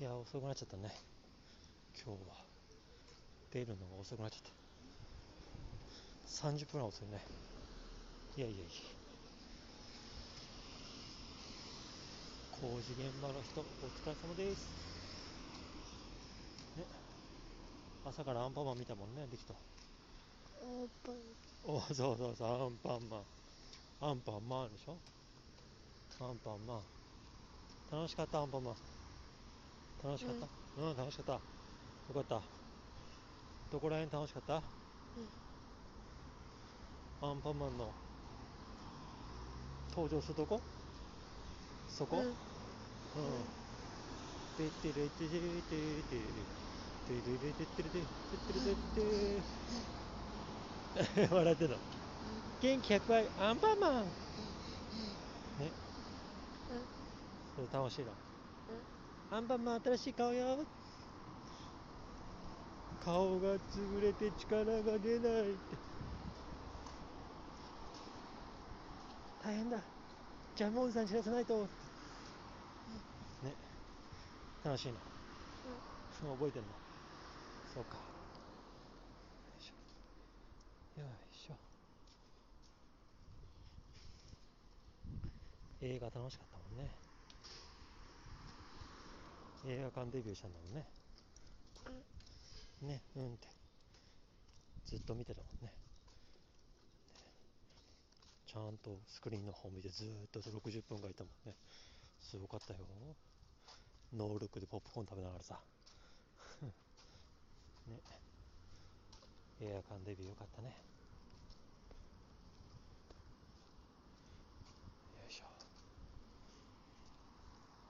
いや遅くなっちゃったね。今日は。出るのが遅くなっちゃった。30分は遅いね。いやいやいや。工事現場の人お疲れ様です。ね。朝からアンパンマン見たもんねできた。オープン。おそうそうそうアンパンマン。アンパンマンでしょ？アンパンマン。楽しかったアンパンマン楽しかったうん、楽しかったよかったどこら辺楽しかった、アンパンマンの登場するとこ？そこ、うんうん。てってれってれてれてれてれてれてってれてってれてって笑ってんの。元気100倍、アンパンマンね。それ楽しいな。アンパンマン新しい顔よ。顔が潰れて力が出ないって。大変だ。ジャムおじさんに知らせないと。ね。楽しいの。覚えてんの。そうか。よいしょ。よいしょ。映画楽しかったもんね。映画館デビューしたんだもんね。ね、うんって。ずっと見てたもんね。ちゃんとスクリーンの方見てずーっと60分がいたもんね。すごかったよ。ノールックでポップコーン食べながらさ。ね。映画館デビューよかったね。